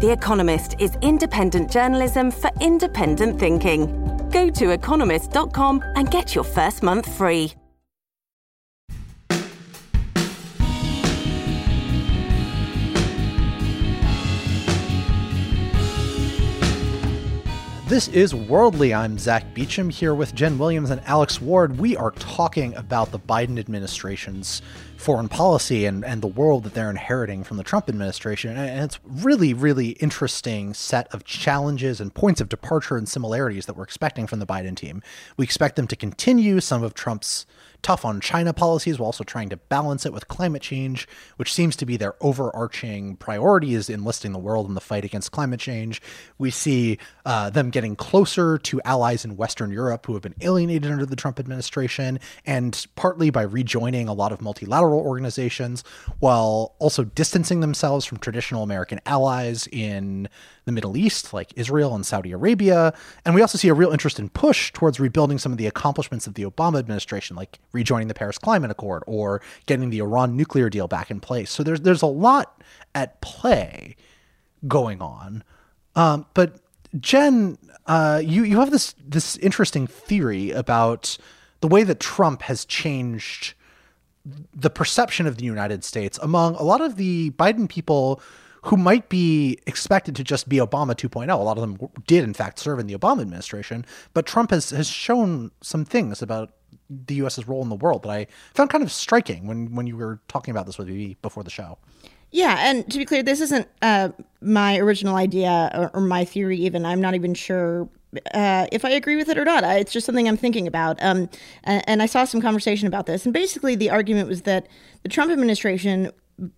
The Economist is independent journalism for independent thinking. Go to economist.com and get your first month free. This is Worldly. I'm Zack Beauchamp here with Jen Williams and Alex Ward. We are talking about the Biden administration's foreign policy and, and the world that they're inheriting from the Trump administration. And it's really, really interesting set of challenges and points of departure and similarities that we're expecting from the Biden team. We expect them to continue some of Trump's tough on China policies while also trying to balance it with climate change, which seems to be their overarching priority is enlisting the world in the fight against climate change. We see uh, them getting closer to allies in Western Europe who have been alienated under the Trump administration, and partly by rejoining a lot of multilateral organizations, while also distancing themselves from traditional American allies in the Middle East, like Israel and Saudi Arabia. And we also see a real interest in push towards rebuilding some of the accomplishments of the Obama administration, like rejoining the Paris Climate Accord or getting the Iran nuclear deal back in place. So there's there's a lot at play going on. Um, but Jen, uh, you you have this this interesting theory about the way that Trump has changed the perception of the United States among a lot of the Biden people who might be expected to just be Obama 2.0. A lot of them did, in fact, serve in the Obama administration. But Trump has, has shown some things about the U.S.'s role in the world that I found kind of striking when, when you were talking about this with me before the show. Yeah, and to be clear, this isn't uh, my original idea or, or, my theory. Even I'm not even sure uh, if I agree with it or not. It's just something I'm thinking about. Um, and, and, I saw some conversation about this, and basically the argument was that the Trump administration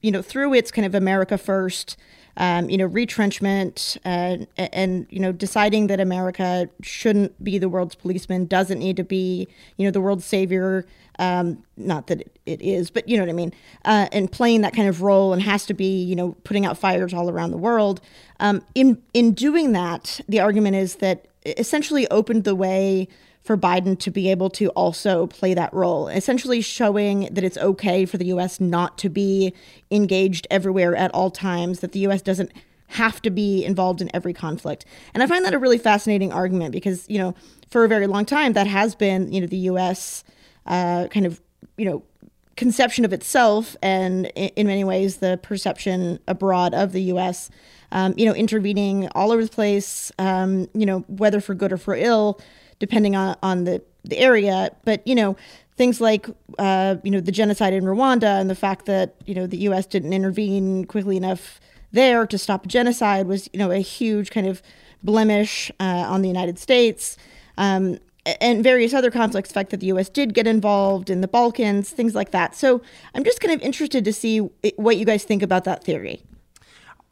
you know, through its kind of America first, um, you know, retrenchment and, and, you know, deciding that America shouldn't be the world's policeman, doesn't need to be, you know, the world's savior. Um, not that it, it is, but you know what I mean. Uh, and playing that kind of role and has to be, you know, putting out fires all around the world. Um, in in doing that, the argument is that essentially opened the way for Biden to be able to also play that role, essentially showing that it's okay for the US not to be engaged everywhere at all times, that the US doesn't have to be involved in every conflict. And I find that a really fascinating argument because, you know, for a very long time, that has been, you know, the US uh, kind of, you know, conception of itself and in many ways the perception abroad of the US. Um, you know, intervening all over the place, um, you know, whether for good or for ill, depending on, on the, the area. But, you know, things like, uh, you know, the genocide in Rwanda and the fact that, you know, the U.S. didn't intervene quickly enough there to stop genocide was, you know, a huge kind of blemish uh, on the United States. Um, and various other conflicts, the fact that the U.S. did get involved in the Balkans, things like that. So I'm just kind of interested to see what you guys think about that theory.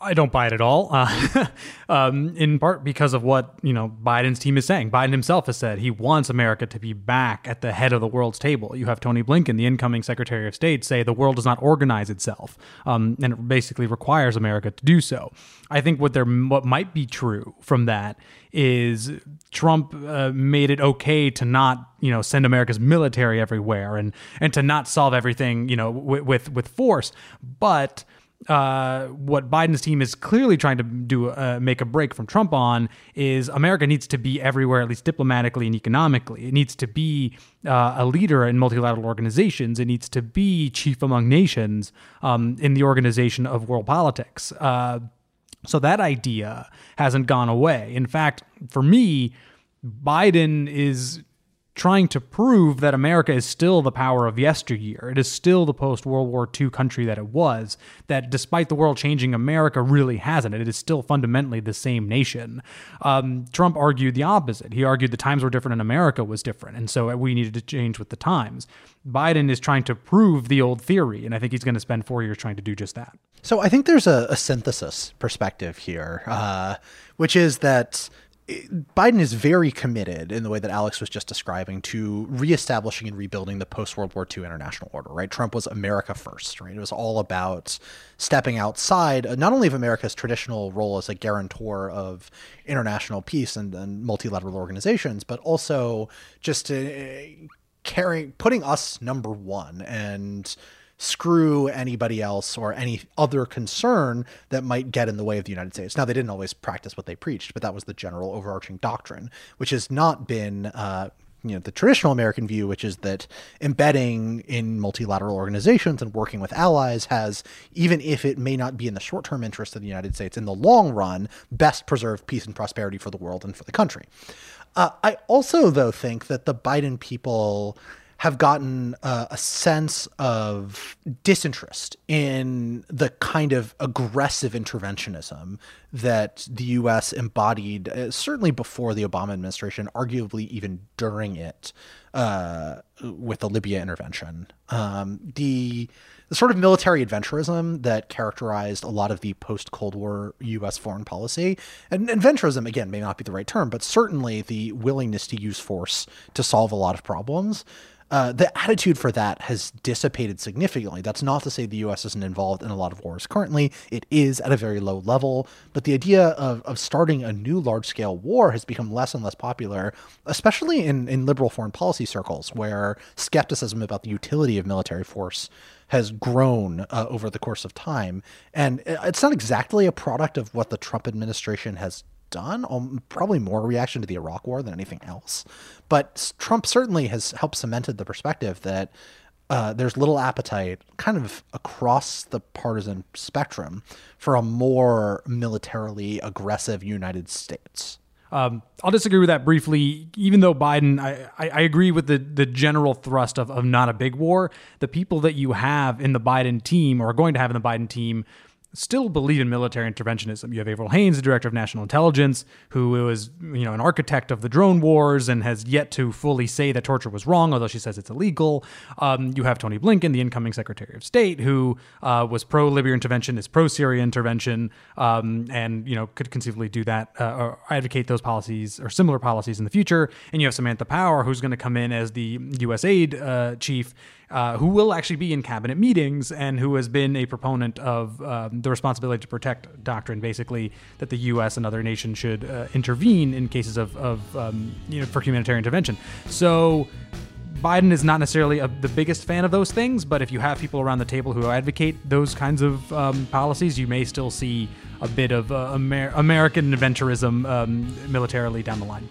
I don't buy it at all. Uh, um, in part because of what you know Biden's team is saying. Biden himself has said he wants America to be back at the head of the world's table. You have Tony Blinken, the incoming Secretary of State, say the world does not organize itself, um, and it basically requires America to do so. I think what there what might be true from that is Trump uh, made it okay to not you know send America's military everywhere and and to not solve everything you know with with, with force, but uh, what Biden's team is clearly trying to do, uh, make a break from Trump on, is America needs to be everywhere, at least diplomatically and economically. It needs to be uh, a leader in multilateral organizations. It needs to be chief among nations um, in the organization of world politics. Uh, so that idea hasn't gone away. In fact, for me, Biden is trying to prove that America is still the power of yesteryear. It is still the post World War II country that it was, that despite the world changing, America really hasn't. It is still fundamentally the same nation. Um, Trump argued the opposite. He argued the times were different and America was different. And so we needed to change with the times. Biden is trying to prove the old theory. And I think he's going to spend four years trying to do just that. So I think there's a, a synthesis perspective here, uh, which is that Biden is very committed in the way that Alex was just describing to reestablishing and rebuilding the post World War II international order, right? Trump was America first, right? It was all about stepping outside uh, not only of America's traditional role as a guarantor of international peace and, and multilateral organizations, but also just uh, carrying, putting us number one and screw anybody else or any other concern that might get in the way of the United States. Now, they didn't always practice what they preached, but that was the general overarching doctrine, which has not been. Uh, you know the traditional American view, which is that embedding in multilateral organizations and working with allies has, even if it may not be in the short-term interest of the United States, in the long run, best preserved peace and prosperity for the world and for the country. Uh, I also, though, think that the Biden people have gotten uh, a sense of disinterest in the kind of aggressive interventionism that the U.S. embodied, uh, certainly before the Obama administration, arguably even during it, uh, with the Libya intervention. Um, the the sort of military adventurism that characterized a lot of the post Cold War U.S. foreign policy. And adventurism, again, may not be the right term, but certainly the willingness to use force to solve a lot of problems uh, the attitude for that has dissipated significantly. That's not to say the U.S. isn't involved in a lot of wars currently. It is at a very low level, but the idea of, of starting a new large scale war has become less and less popular, especially in, in liberal foreign policy circles, where skepticism about the utility of military force has grown uh, over the course of time. And it's not exactly a product of what the Trump administration has done, um, probably more reaction to the Iraq War than anything else. But Trump certainly has helped cemented the perspective that uh, there's little appetite, kind of across the partisan spectrum, for a more militarily aggressive United States. Um, I'll disagree with that briefly. Even though Biden, I, I, I, agree with the, the general thrust of, of not a big war. The people that you have in the Biden team or are going to have in the Biden team still believe in military interventionism. You have Avril Haines, the director of national intelligence, who was, you know, an architect of the drone wars and has yet to fully say that torture was wrong, although she says it's illegal. Um, you have Tony Blinken, the incoming Secretary of State, who uh, was pro Libya intervention, is pro Syria intervention, um, and you know could conceivably do that uh, or advocate those policies or similar policies in the future. And you have Samantha Power, who's going to come in as the USAID uh, chief uh, who will actually be in cabinet meetings and who has been a proponent of um, the responsibility to protect doctrine, basically that the U.S. and other nations should uh, intervene in cases of, of um, you know, for humanitarian intervention. So. Biden is not necessarily a, the biggest fan of those things, but if you have people around the table who advocate those kinds of um, policies, you may still see a bit of uh, Amer- American adventurism um, militarily down the line.